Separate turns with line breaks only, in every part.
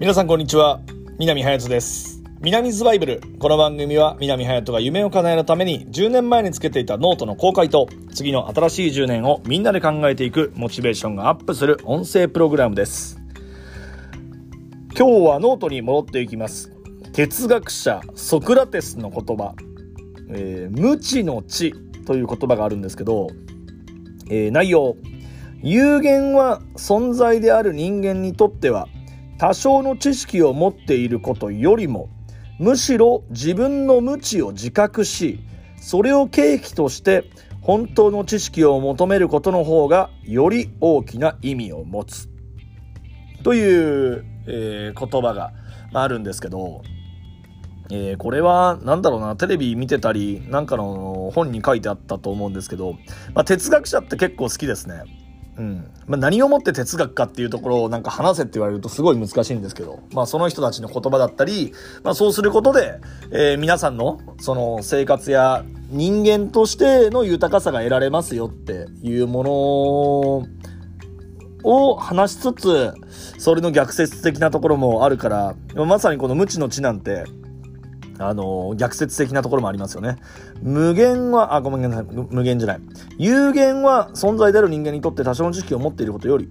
皆さんこんにちは。南隼人です。南ズバイブル。この番組は南隼人が夢を叶えるために10年前につけていたノートの公開と次の新しい10年をみんなで考えていくモチベーションがアップする音声プログラムです。今日はノートに戻っていきます。哲学者ソクラテスの言葉、えー、無知の知という言葉があるんですけど、えー、内容。有限は存在である人間にとっては多少の知識を持っていることよりもむしろ自分の無知を自覚しそれを契機として本当の知識を求めることの方がより大きな意味を持つという、えー、言葉があるんですけど、えー、これは何だろうなテレビ見てたりなんかの本に書いてあったと思うんですけど、まあ、哲学者って結構好きですね。うん。まあ、何をもって哲学かっていうところをなんか話せって言われるとすごい難しいんですけど、まあ、その人たちの言葉だったり、まあ、そうすることで、えー、皆さんのその生活や人間としての豊かさが得られますよっていうものを話しつつそれの逆説的なところもあるからまさにこの無知の知なんてあの、逆説的なところもありますよね。無限は、あ、ごめんなさい、無限じゃない。有限は存在である人間にとって多少の知識を持っていることより、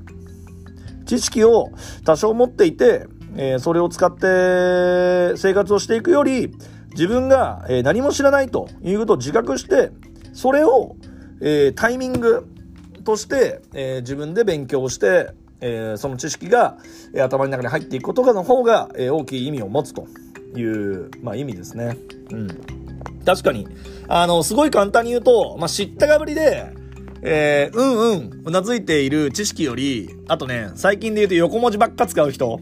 知識を多少持っていて、えー、それを使って生活をしていくより、自分が、えー、何も知らないということを自覚して、それを、えー、タイミングとして、え自分で勉強して、えその知識が、え頭の中に入っていくことがの方が、え大きい意味を持つと。いう、まあ、意味ですね。うん。確かに。あの、すごい簡単に言うと、まあ、知ったかぶりで、えー、うんうん、うなずいている知識より、あとね、最近で言うと横文字ばっか使う人、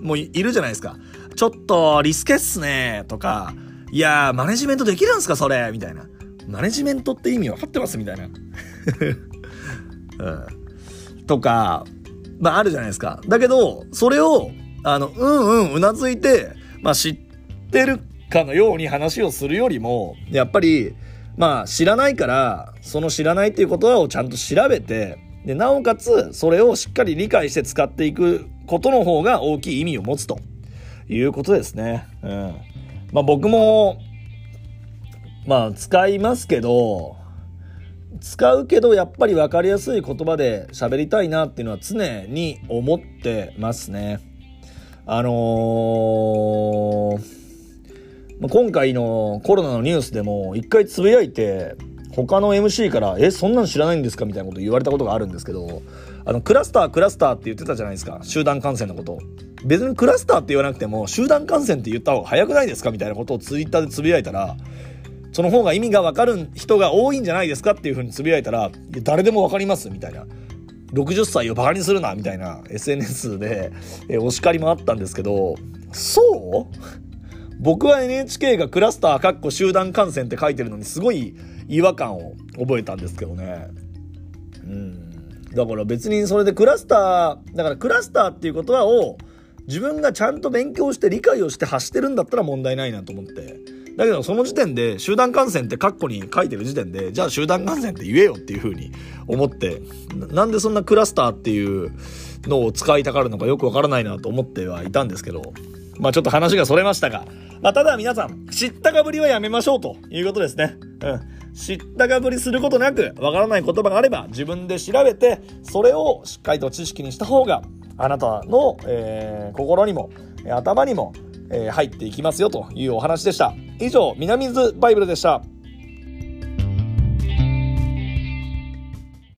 もういるじゃないですか。ちょっと、リスケっすね、とか、いやー、マネジメントできるんすか、それ、みたいな。マネジメントって意味分かってますみたいな。うん。とか、まああるじゃないですか。だけど、それを、あの、うんうんうなずいて、まあ知ってるかのように話をするよりも、やっぱり、まあ知らないから、その知らないっていうことをちゃんと調べて、で、なおかつ、それをしっかり理解して使っていくことの方が大きい意味を持つということですね。うん。まあ僕も、まあ使いますけど、使うけどやっぱり分かりやすい言葉で喋りたいなっていうのは常に思ってますね。あのー、今回のコロナのニュースでも一回つぶやいて、他の MC から、え、そんなん知らないんですかみたいなこと言われたことがあるんですけど、あの、クラスター、クラスターって言ってたじゃないですか。集団感染のこと。別にクラスターって言わなくても、集団感染って言った方が早くないですかみたいなことをツイッターでつぶやいたら、その方が意味がわかる人が多いんじゃないですかっていうふうにつぶやいたら、誰でもわかりますみたいな。60歳をバカにするなみたいな SNS で、えお叱りもあったんですけど、そう？僕は NHK がクラスターかっこ集団感染って書いてるのにすごい違和感を覚えたんですけどね。うん。だから別にそれでクラスター、だからクラスターっていうことはを自分がちゃんと勉強して理解をして発してるんだったら問題ないなと思って。だけどその時点で集団感染ってカッコに書いてる時点でじゃあ集団感染って言えよっていう風に思ってなんでそんなクラスターっていうのを使いたがるのかよくわからないなと思ってはいたんですけどまあちょっと話がそれましたが、まあ、ただ皆さん知ったかぶりはやめましょうということですね。うん。知ったかぶりすることなくわからない言葉があれば自分で調べてそれをしっかりと知識にした方があなたの、えー、心にも頭にもえー、入っていきますよというお話でした。以上、南津バイブルでした。